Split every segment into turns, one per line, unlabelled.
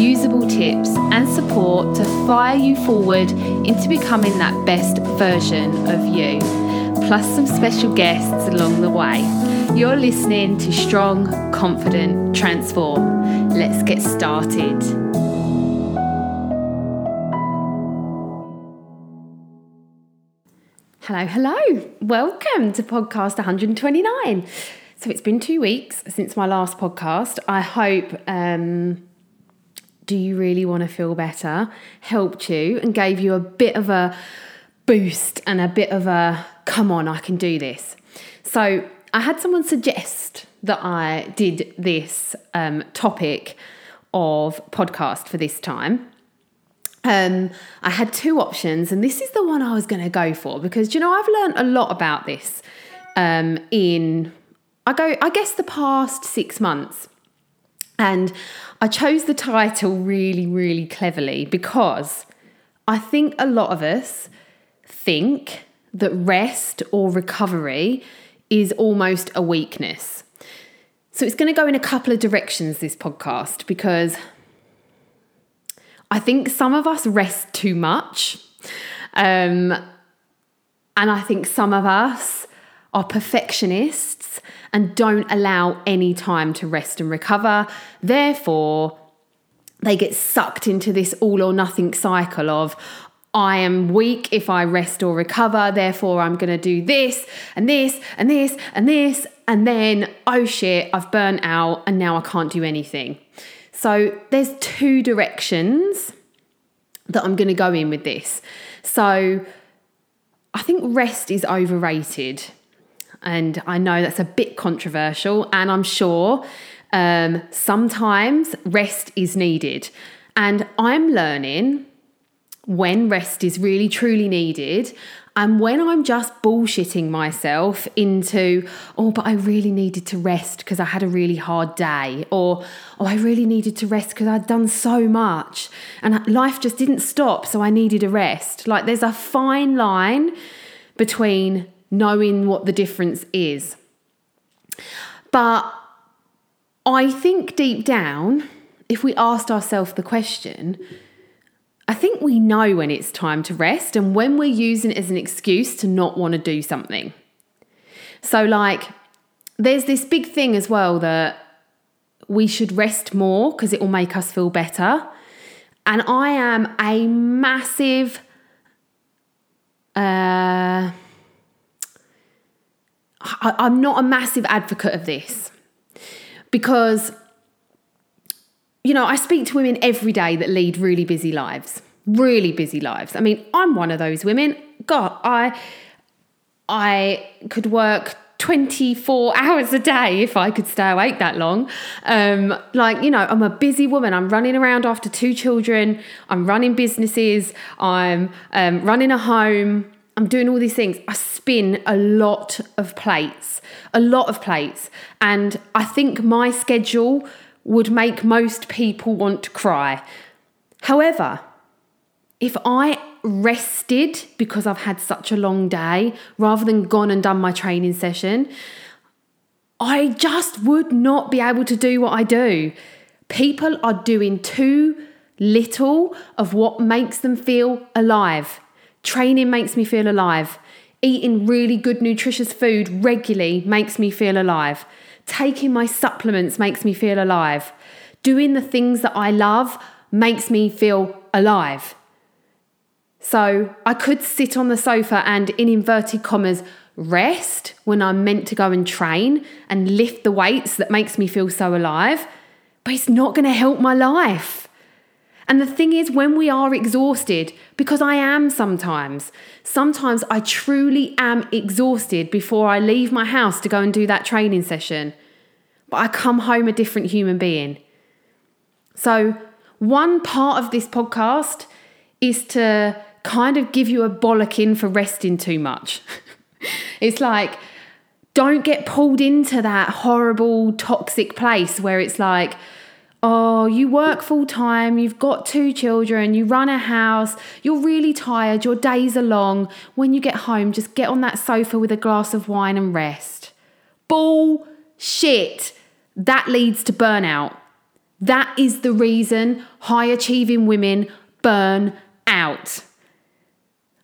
usable tips, and support to fire you forward into becoming that best version of you, plus some special guests along the way. You're listening to Strong, Confident, Transform. Let's get started. Hello, hello. Welcome to podcast 129. So it's been two weeks since my last podcast. I hope um, Do You Really Want to Feel Better helped you and gave you a bit of a boost and a bit of a come on, I can do this. So I had someone suggest that I did this um, topic of podcast for this time. Um, I had two options, and this is the one I was going to go for because you know I've learned a lot about this um, in I go I guess the past six months, and I chose the title really really cleverly because I think a lot of us think that rest or recovery is almost a weakness. So it's going to go in a couple of directions this podcast because I think some of us rest too much. Um, and I think some of us are perfectionists and don't allow any time to rest and recover. Therefore, they get sucked into this all or nothing cycle of, I am weak if I rest or recover, therefore I'm going to do this and this and this and this. And then, oh shit, I've burnt out and now I can't do anything. So there's two directions that I'm going to go in with this. So I think rest is overrated. And I know that's a bit controversial, and I'm sure um, sometimes rest is needed. And I'm learning when rest is really truly needed and when I'm just bullshitting myself into, oh, but I really needed to rest because I had a really hard day, or oh, I really needed to rest because I'd done so much and life just didn't stop, so I needed a rest. Like there's a fine line between knowing what the difference is. But I think deep down, if we asked ourselves the question, I think we know when it's time to rest and when we're using it as an excuse to not want to do something. So, like, there's this big thing as well that we should rest more because it will make us feel better. And I am a massive, uh, I, I'm not a massive advocate of this because you know, I speak to women every day that lead really busy lives, really busy lives. I mean, I'm one of those women. God, I I could work 24 hours a day if I could stay awake that long. Um, like, you know, I'm a busy woman. I'm running around after two children. I'm running businesses. I'm um, running a home. I'm doing all these things. I spin a lot of plates, a lot of plates. And I think my schedule would make most people want to cry. However, if I rested because I've had such a long day rather than gone and done my training session, I just would not be able to do what I do. People are doing too little of what makes them feel alive. Training makes me feel alive. Eating really good, nutritious food regularly makes me feel alive. Taking my supplements makes me feel alive. Doing the things that I love makes me feel alive. So I could sit on the sofa and, in inverted commas, rest when I'm meant to go and train and lift the weights that makes me feel so alive, but it's not going to help my life. And the thing is, when we are exhausted, because I am sometimes, sometimes I truly am exhausted before I leave my house to go and do that training session. But I come home a different human being. So, one part of this podcast is to kind of give you a bollocking for resting too much. it's like, don't get pulled into that horrible, toxic place where it's like, oh, you work full time, you've got two children, you run a house, you're really tired, your days are long. When you get home, just get on that sofa with a glass of wine and rest. Bullshit. That leads to burnout. That is the reason high achieving women burn out.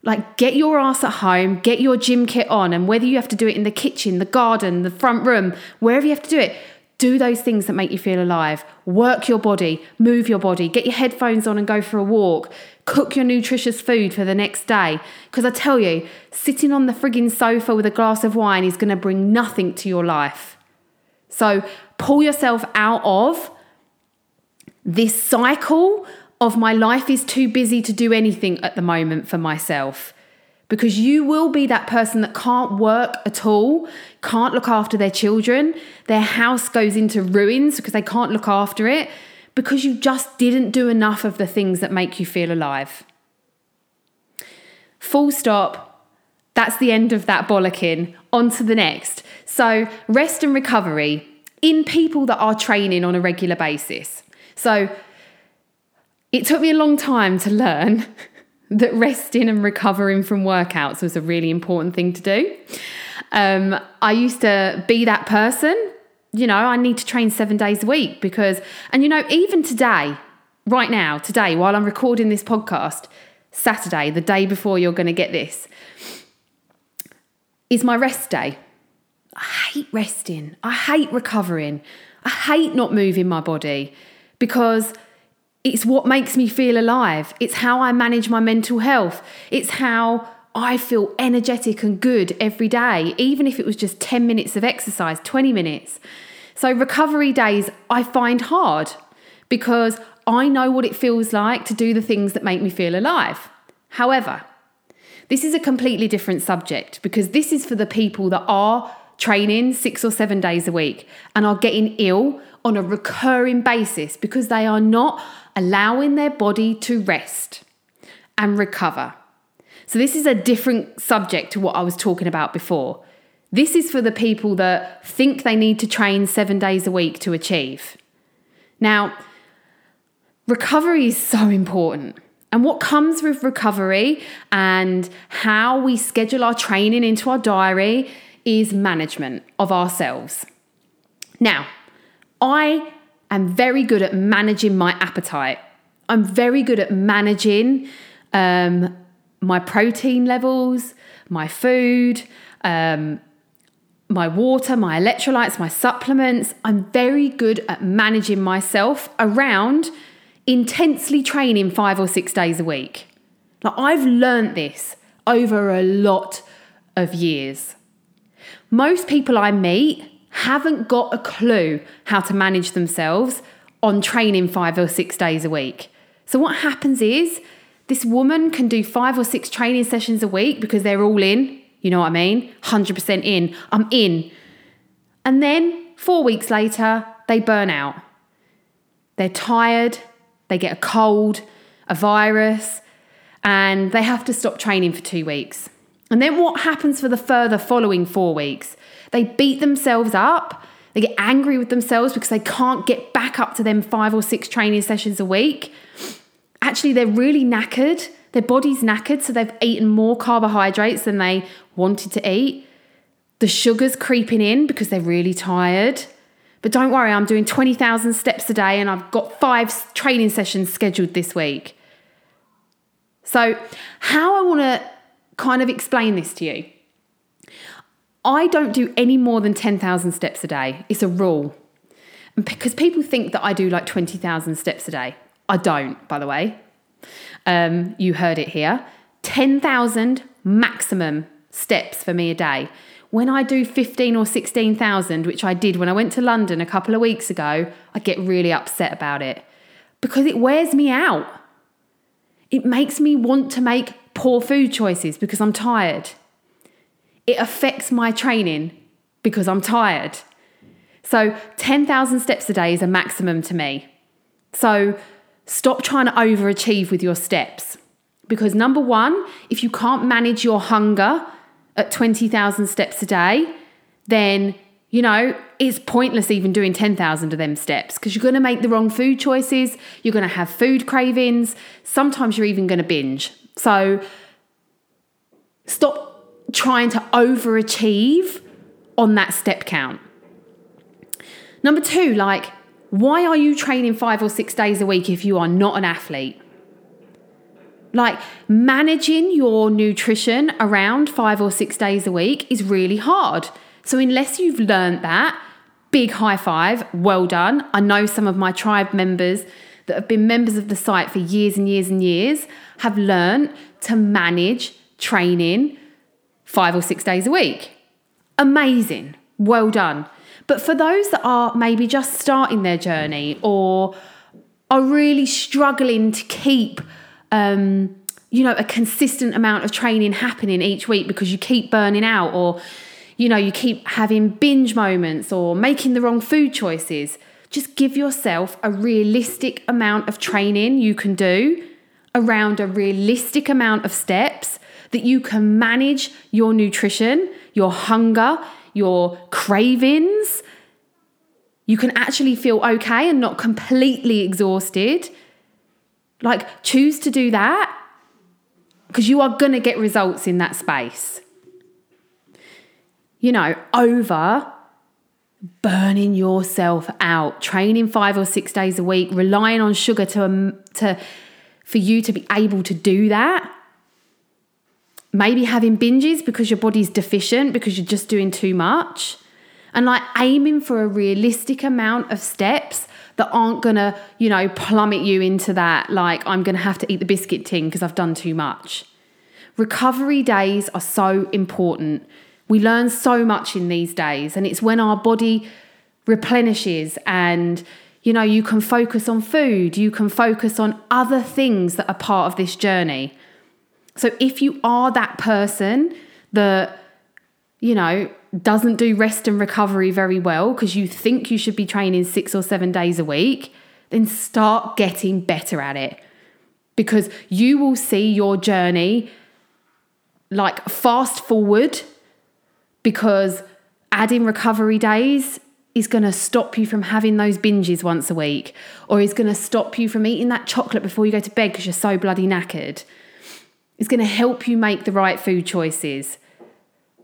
Like, get your ass at home, get your gym kit on, and whether you have to do it in the kitchen, the garden, the front room, wherever you have to do it, do those things that make you feel alive. Work your body, move your body, get your headphones on and go for a walk. Cook your nutritious food for the next day. Because I tell you, sitting on the frigging sofa with a glass of wine is going to bring nothing to your life. So pull yourself out of this cycle of my life is too busy to do anything at the moment for myself because you will be that person that can't work at all, can't look after their children, their house goes into ruins because they can't look after it because you just didn't do enough of the things that make you feel alive. Full stop. That's the end of that bollocking. On to the next. So, rest and recovery in people that are training on a regular basis. So, it took me a long time to learn that resting and recovering from workouts was a really important thing to do. Um, I used to be that person. You know, I need to train seven days a week because, and you know, even today, right now, today, while I'm recording this podcast, Saturday, the day before you're going to get this, is my rest day. I hate resting. I hate recovering. I hate not moving my body because it's what makes me feel alive. It's how I manage my mental health. It's how I feel energetic and good every day, even if it was just 10 minutes of exercise, 20 minutes. So, recovery days I find hard because I know what it feels like to do the things that make me feel alive. However, this is a completely different subject because this is for the people that are training six or seven days a week and are getting ill on a recurring basis because they are not allowing their body to rest and recover. So, this is a different subject to what I was talking about before. This is for the people that think they need to train seven days a week to achieve. Now, recovery is so important. And what comes with recovery and how we schedule our training into our diary is management of ourselves. Now, I am very good at managing my appetite. I'm very good at managing um, my protein levels, my food, um, my water, my electrolytes, my supplements. I'm very good at managing myself around intensely training five or six days a week. Like I've learned this over a lot of years. Most people I meet haven't got a clue how to manage themselves on training five or six days a week. So, what happens is this woman can do five or six training sessions a week because they're all in, you know what I mean? 100% in. I'm in. And then four weeks later, they burn out. They're tired, they get a cold, a virus, and they have to stop training for two weeks. And then what happens for the further following four weeks? They beat themselves up. They get angry with themselves because they can't get back up to them five or six training sessions a week. Actually, they're really knackered. Their body's knackered, so they've eaten more carbohydrates than they wanted to eat. The sugar's creeping in because they're really tired. But don't worry, I'm doing 20,000 steps a day and I've got five training sessions scheduled this week. So, how I want to kind of explain this to you I don't do any more than 10,000 steps a day. It's a rule. And because people think that I do like 20,000 steps a day. I don't, by the way. Um, you heard it here. 10,000 maximum steps for me a day. When I do 15 or 16,000, which I did when I went to London a couple of weeks ago, I get really upset about it because it wears me out. It makes me want to make poor food choices because I'm tired it affects my training because I'm tired. So 10,000 steps a day is a maximum to me. So stop trying to overachieve with your steps Because number one, if you can't manage your hunger at 20,000 steps a day, then, you know, it's pointless even doing 10,000 of them steps because you're going to make the wrong food choices. You're going to have food cravings. Sometimes you're even going to binge. So stop trying to overachieve on that step count. Number two, like, why are you training five or six days a week if you are not an athlete? Like, managing your nutrition around five or six days a week is really hard. So, unless you've learned that, big high five, well done. I know some of my tribe members that have been members of the site for years and years and years have learned to manage training five or six days a week. Amazing. Well done. But for those that are maybe just starting their journey or are really struggling to keep, um, you know, a consistent amount of training happening each week because you keep burning out or, you know, you keep having binge moments or making the wrong food choices, just give yourself a realistic amount of training you can do around a realistic amount of steps that you can manage your nutrition, your hunger, your cravings. You can actually feel okay and not completely exhausted. Like, choose to do that because you are going to get results in that space. You know, over burning yourself out, training five or six days a week, relying on sugar to, um, to for you to be able to do that maybe having binges because your body's deficient because you're just doing too much. And like aiming for a realistic amount of steps that aren't gonna you know plummet you into that like i'm gonna have to eat the biscuit tin because i've done too much. Recovery days are so important. We learn so much in these days and it's when our body replenishes and you know you can focus on food you can focus on other things that are part of this journey so if you are that person that, you know, doesn't do rest and recovery very well because you think you should be training six or seven days a week, then start getting better at it. Because you will see your journey like fast forward because adding recovery days is going to stop you from having those binges once a week or is going to stop you from eating that chocolate before you go to bed because you're so bloody knackered is going to help you make the right food choices.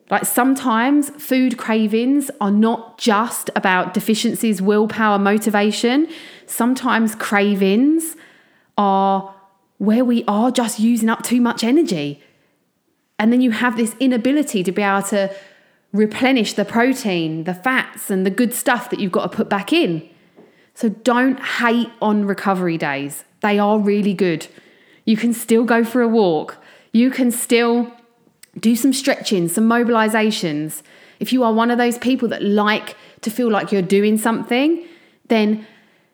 Like sometimes food cravings are not just about deficiencies, willpower, motivation. Sometimes cravings are where we are just using up too much energy. And then you have this inability to be able to replenish the protein, the fats, and the good stuff that you've got to put back in. So don't hate on recovery days, they are really good. You can still go for a walk you can still do some stretching, some mobilizations. If you are one of those people that like to feel like you're doing something, then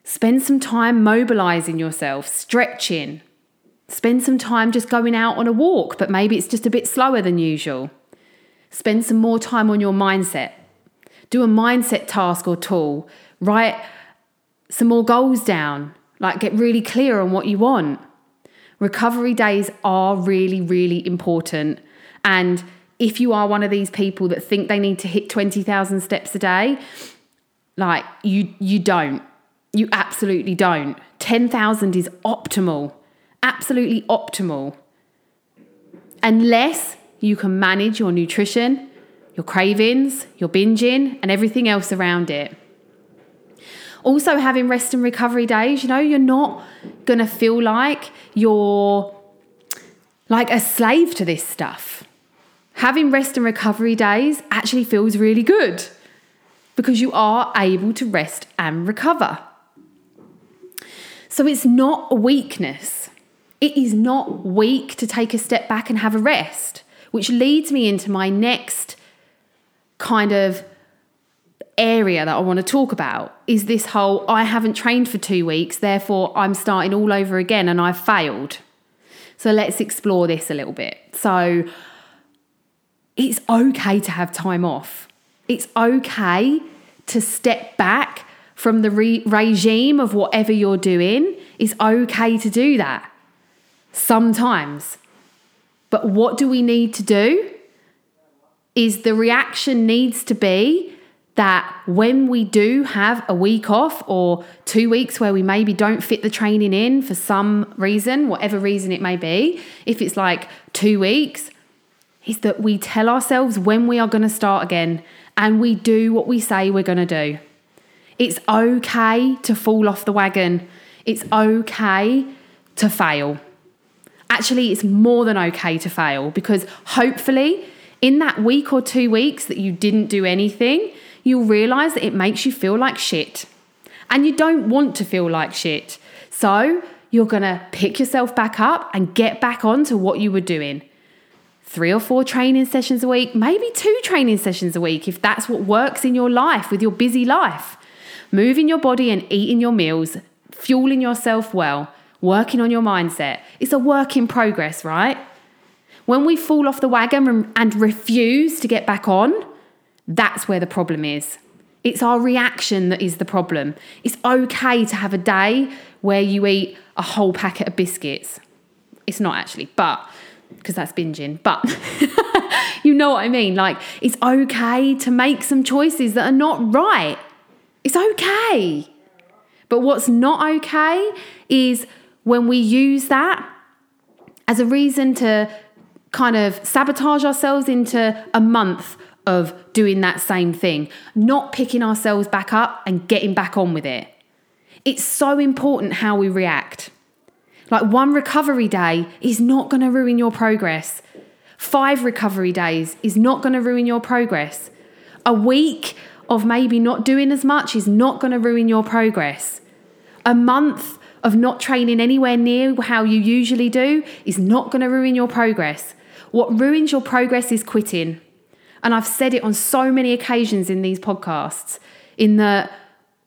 spend some time mobilizing yourself, stretching. Spend some time just going out on a walk, but maybe it's just a bit slower than usual. Spend some more time on your mindset. Do a mindset task or tool. Write some more goals down. Like get really clear on what you want. Recovery days are really, really important. And if you are one of these people that think they need to hit 20,000 steps a day, like you you don't. You absolutely don't. 10,000 is optimal. Absolutely optimal. Unless you can manage your nutrition, your cravings, your binging, and everything else around it. Also, having rest and recovery days, you know, you're not going to feel like you're like a slave to this stuff. Having rest and recovery days actually feels really good because you are able to rest and recover. So it's not a weakness. It is not weak to take a step back and have a rest, which leads me into my next kind of area that I want to talk about is this whole I haven't trained for two weeks, therefore I'm starting all over again and I've failed. So let's explore this a little bit. So it's okay to have time off, it's okay to step back from the re- regime of whatever you're doing. It's okay to do that sometimes. But what do we need to do? Is the reaction needs to be that when we do have a week off or two weeks where we maybe don't fit the training in for some reason, whatever reason it may be, if it's like two weeks, is that we tell ourselves when we are going to start again and we do what we say we're going to do. It's okay to fall off the wagon, it's okay to fail. Actually, it's more than okay to fail because hopefully, in that week or two weeks that you didn't do anything, you'll realize that it makes you feel like shit. And you don't want to feel like shit. So you're going to pick yourself back up and get back on to what you were doing. Three or four training sessions a week, maybe two training sessions a week, if that's what works in your life with your busy life. Moving your body and eating your meals, fueling yourself well, working on your mindset. It's a work in progress, right? When we fall off the wagon and refuse to get back on, that's where the problem is. It's our reaction that is the problem. It's okay to have a day where you eat a whole packet of biscuits. It's not actually, but because that's binging, but you know what I mean. Like, it's okay to make some choices that are not right. It's okay. But what's not okay is when we use that as a reason to kind of sabotage ourselves into a month of doing that same thing, not picking ourselves back up and getting back on with it. It's so important how we react. Like one recovery day is not going to ruin your progress. Five recovery days is not going to ruin your progress. A week of maybe not doing as much is not going to ruin your progress. A month of not training anywhere near how you usually do is not going to ruin your progress. What ruins your progress is quitting. And I've said it on so many occasions in these podcasts in that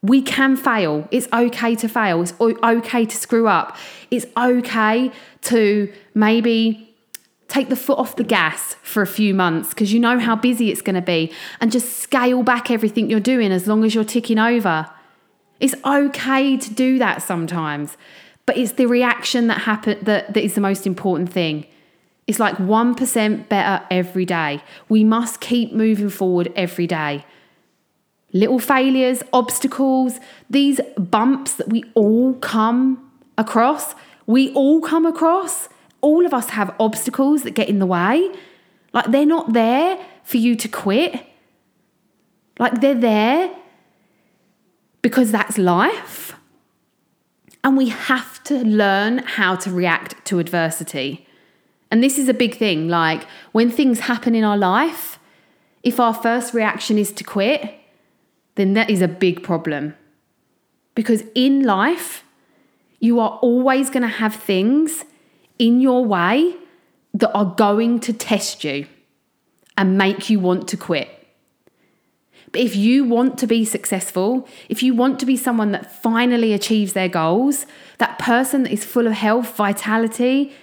we can fail. It's okay to fail. It's okay to screw up. It's okay to maybe take the foot off the gas for a few months because you know how busy it's going to be and just scale back everything you're doing as long as you're ticking over. It's okay to do that sometimes, but it's the reaction that happen that, that is the most important thing. It's like 1% better every day. We must keep moving forward every day. Little failures, obstacles, these bumps that we all come across, we all come across. All of us have obstacles that get in the way. Like they're not there for you to quit. Like they're there because that's life. And we have to learn how to react to adversity. And this is a big thing. Like when things happen in our life, if our first reaction is to quit, then that is a big problem. Because in life, you are always going to have things in your way that are going to test you and make you want to quit. But if you want to be successful, if you want to be someone that finally achieves their goals, that person that is full of health, vitality,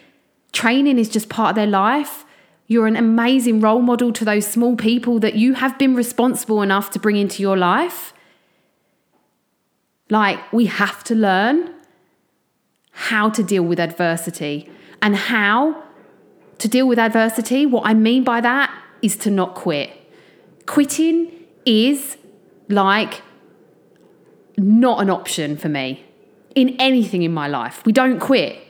Training is just part of their life. You're an amazing role model to those small people that you have been responsible enough to bring into your life. Like, we have to learn how to deal with adversity and how to deal with adversity. What I mean by that is to not quit. Quitting is like not an option for me in anything in my life. We don't quit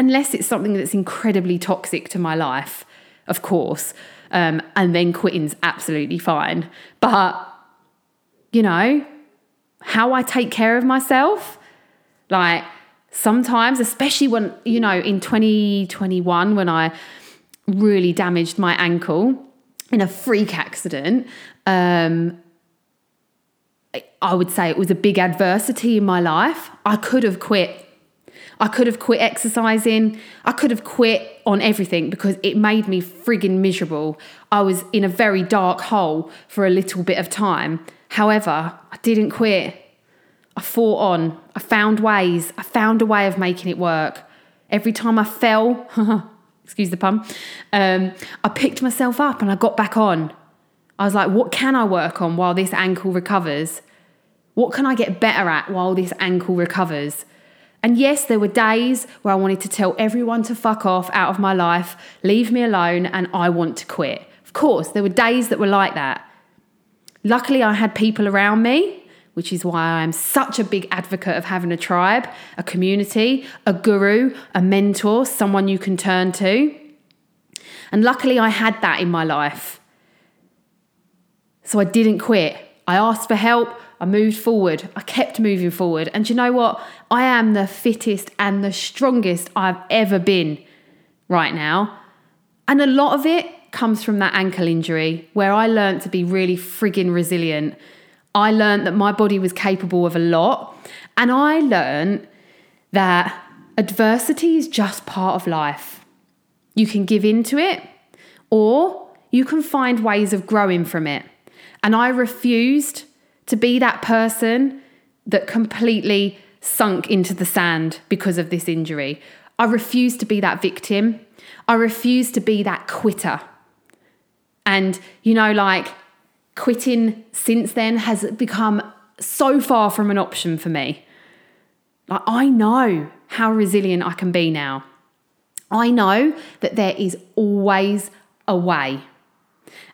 unless it's something that's incredibly toxic to my life, of course. Um, and then quitting's absolutely fine. But, you know, how I take care of myself, like sometimes, especially when, you know, in 2021, when I really damaged my ankle in a freak accident, um, I would say it was a big adversity in my life. I could have quit I could have quit exercising. I could have quit on everything because it made me frigging miserable. I was in a very dark hole for a little bit of time. However, I didn't quit. I fought on. I found ways. I found a way of making it work. Every time I fell, excuse the pun, um, I picked myself up and I got back on. I was like, what can I work on while this ankle recovers? What can I get better at while this ankle recovers? And yes, there were days where I wanted to tell everyone to fuck off out of my life, leave me alone, and I want to quit. Of course, there were days that were like that. Luckily, I had people around me, which is why I'm such a big advocate of having a tribe, a community, a guru, a mentor, someone you can turn to. And luckily, I had that in my life. So I didn't quit. I asked for help. I moved forward. I kept moving forward. And you know what? I am the fittest and the strongest I've ever been right now. And a lot of it comes from that ankle injury where I learned to be really frigging resilient. I learned that my body was capable of a lot. And I learned that adversity is just part of life. You can give into it or you can find ways of growing from it. And I refused to be that person that completely sunk into the sand because of this injury. I refuse to be that victim. I refuse to be that quitter. And, you know, like quitting since then has become so far from an option for me. Like, I know how resilient I can be now. I know that there is always a way.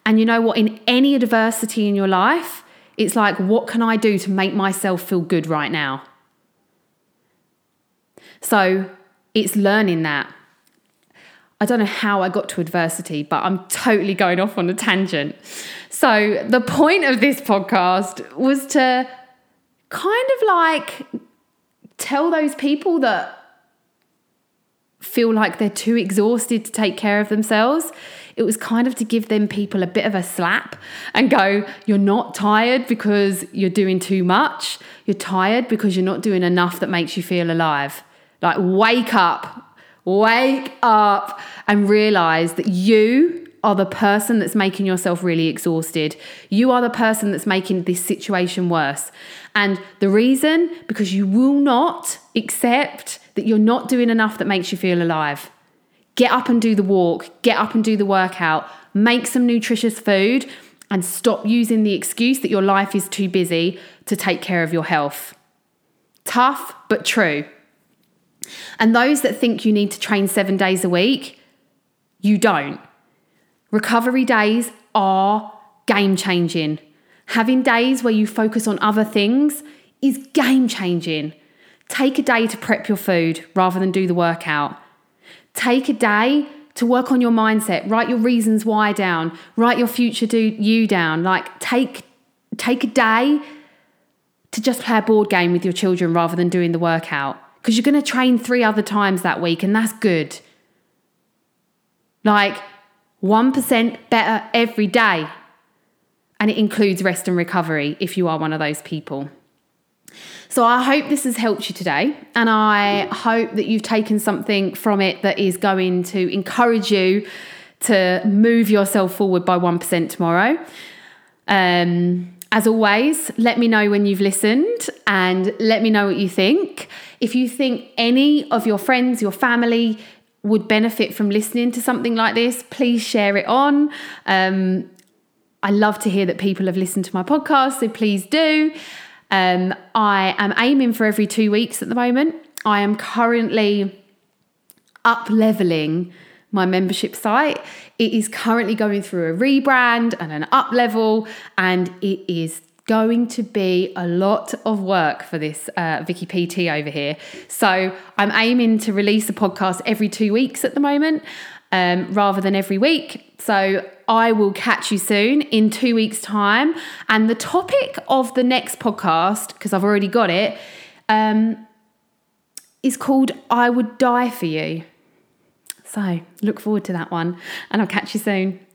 And you know what? In any adversity in your life, it's like, what can I do to make myself feel good right now? So it's learning that. I don't know how I got to adversity, but I'm totally going off on a tangent. So, the point of this podcast was to kind of like tell those people that feel like they're too exhausted to take care of themselves it was kind of to give them people a bit of a slap and go, you're not tired because you're doing too much. You're tired because you're not doing enough that makes you feel alive. Like, wake up, wake up and realize that you are the person that's making yourself really exhausted. You are the person that's making this situation worse. And the reason, because you will not accept that you're not doing enough that makes you feel alive. Get up and do the walk, get up and do the workout, make some nutritious food, and stop using the excuse that your life is too busy to take care of your health. Tough, but true. And those that think you need to train seven days a week, you don't. Recovery days are game changing. Having days where you focus on other things is game changing. Take a day to prep your food rather than do the workout. Take a day to work on your mindset, write your reasons why down, write your future do you down. Like take take a day to just play a board game with your children rather than doing the workout because you're going to train 3 other times that week and that's good. Like 1% better every day. And it includes rest and recovery if you are one of those people. So I hope this has helped you today, and I hope that you've taken something from it that is going to encourage you to move yourself forward by 1% tomorrow. Um, as always, let me know when you've listened and let me know what you think. If you think any of your friends, your family would benefit from listening to something like this, please share it on. Um, I love to hear that people have listened to my podcast, so please do. Um, I am aiming for every two weeks at the moment. I am currently up leveling my membership site. It is currently going through a rebrand and an up level, and it is going to be a lot of work for this uh, Vicky PT over here. So I'm aiming to release a podcast every two weeks at the moment um, rather than every week. So I will catch you soon in two weeks' time. And the topic of the next podcast, because I've already got it, um, is called I Would Die for You. So look forward to that one, and I'll catch you soon.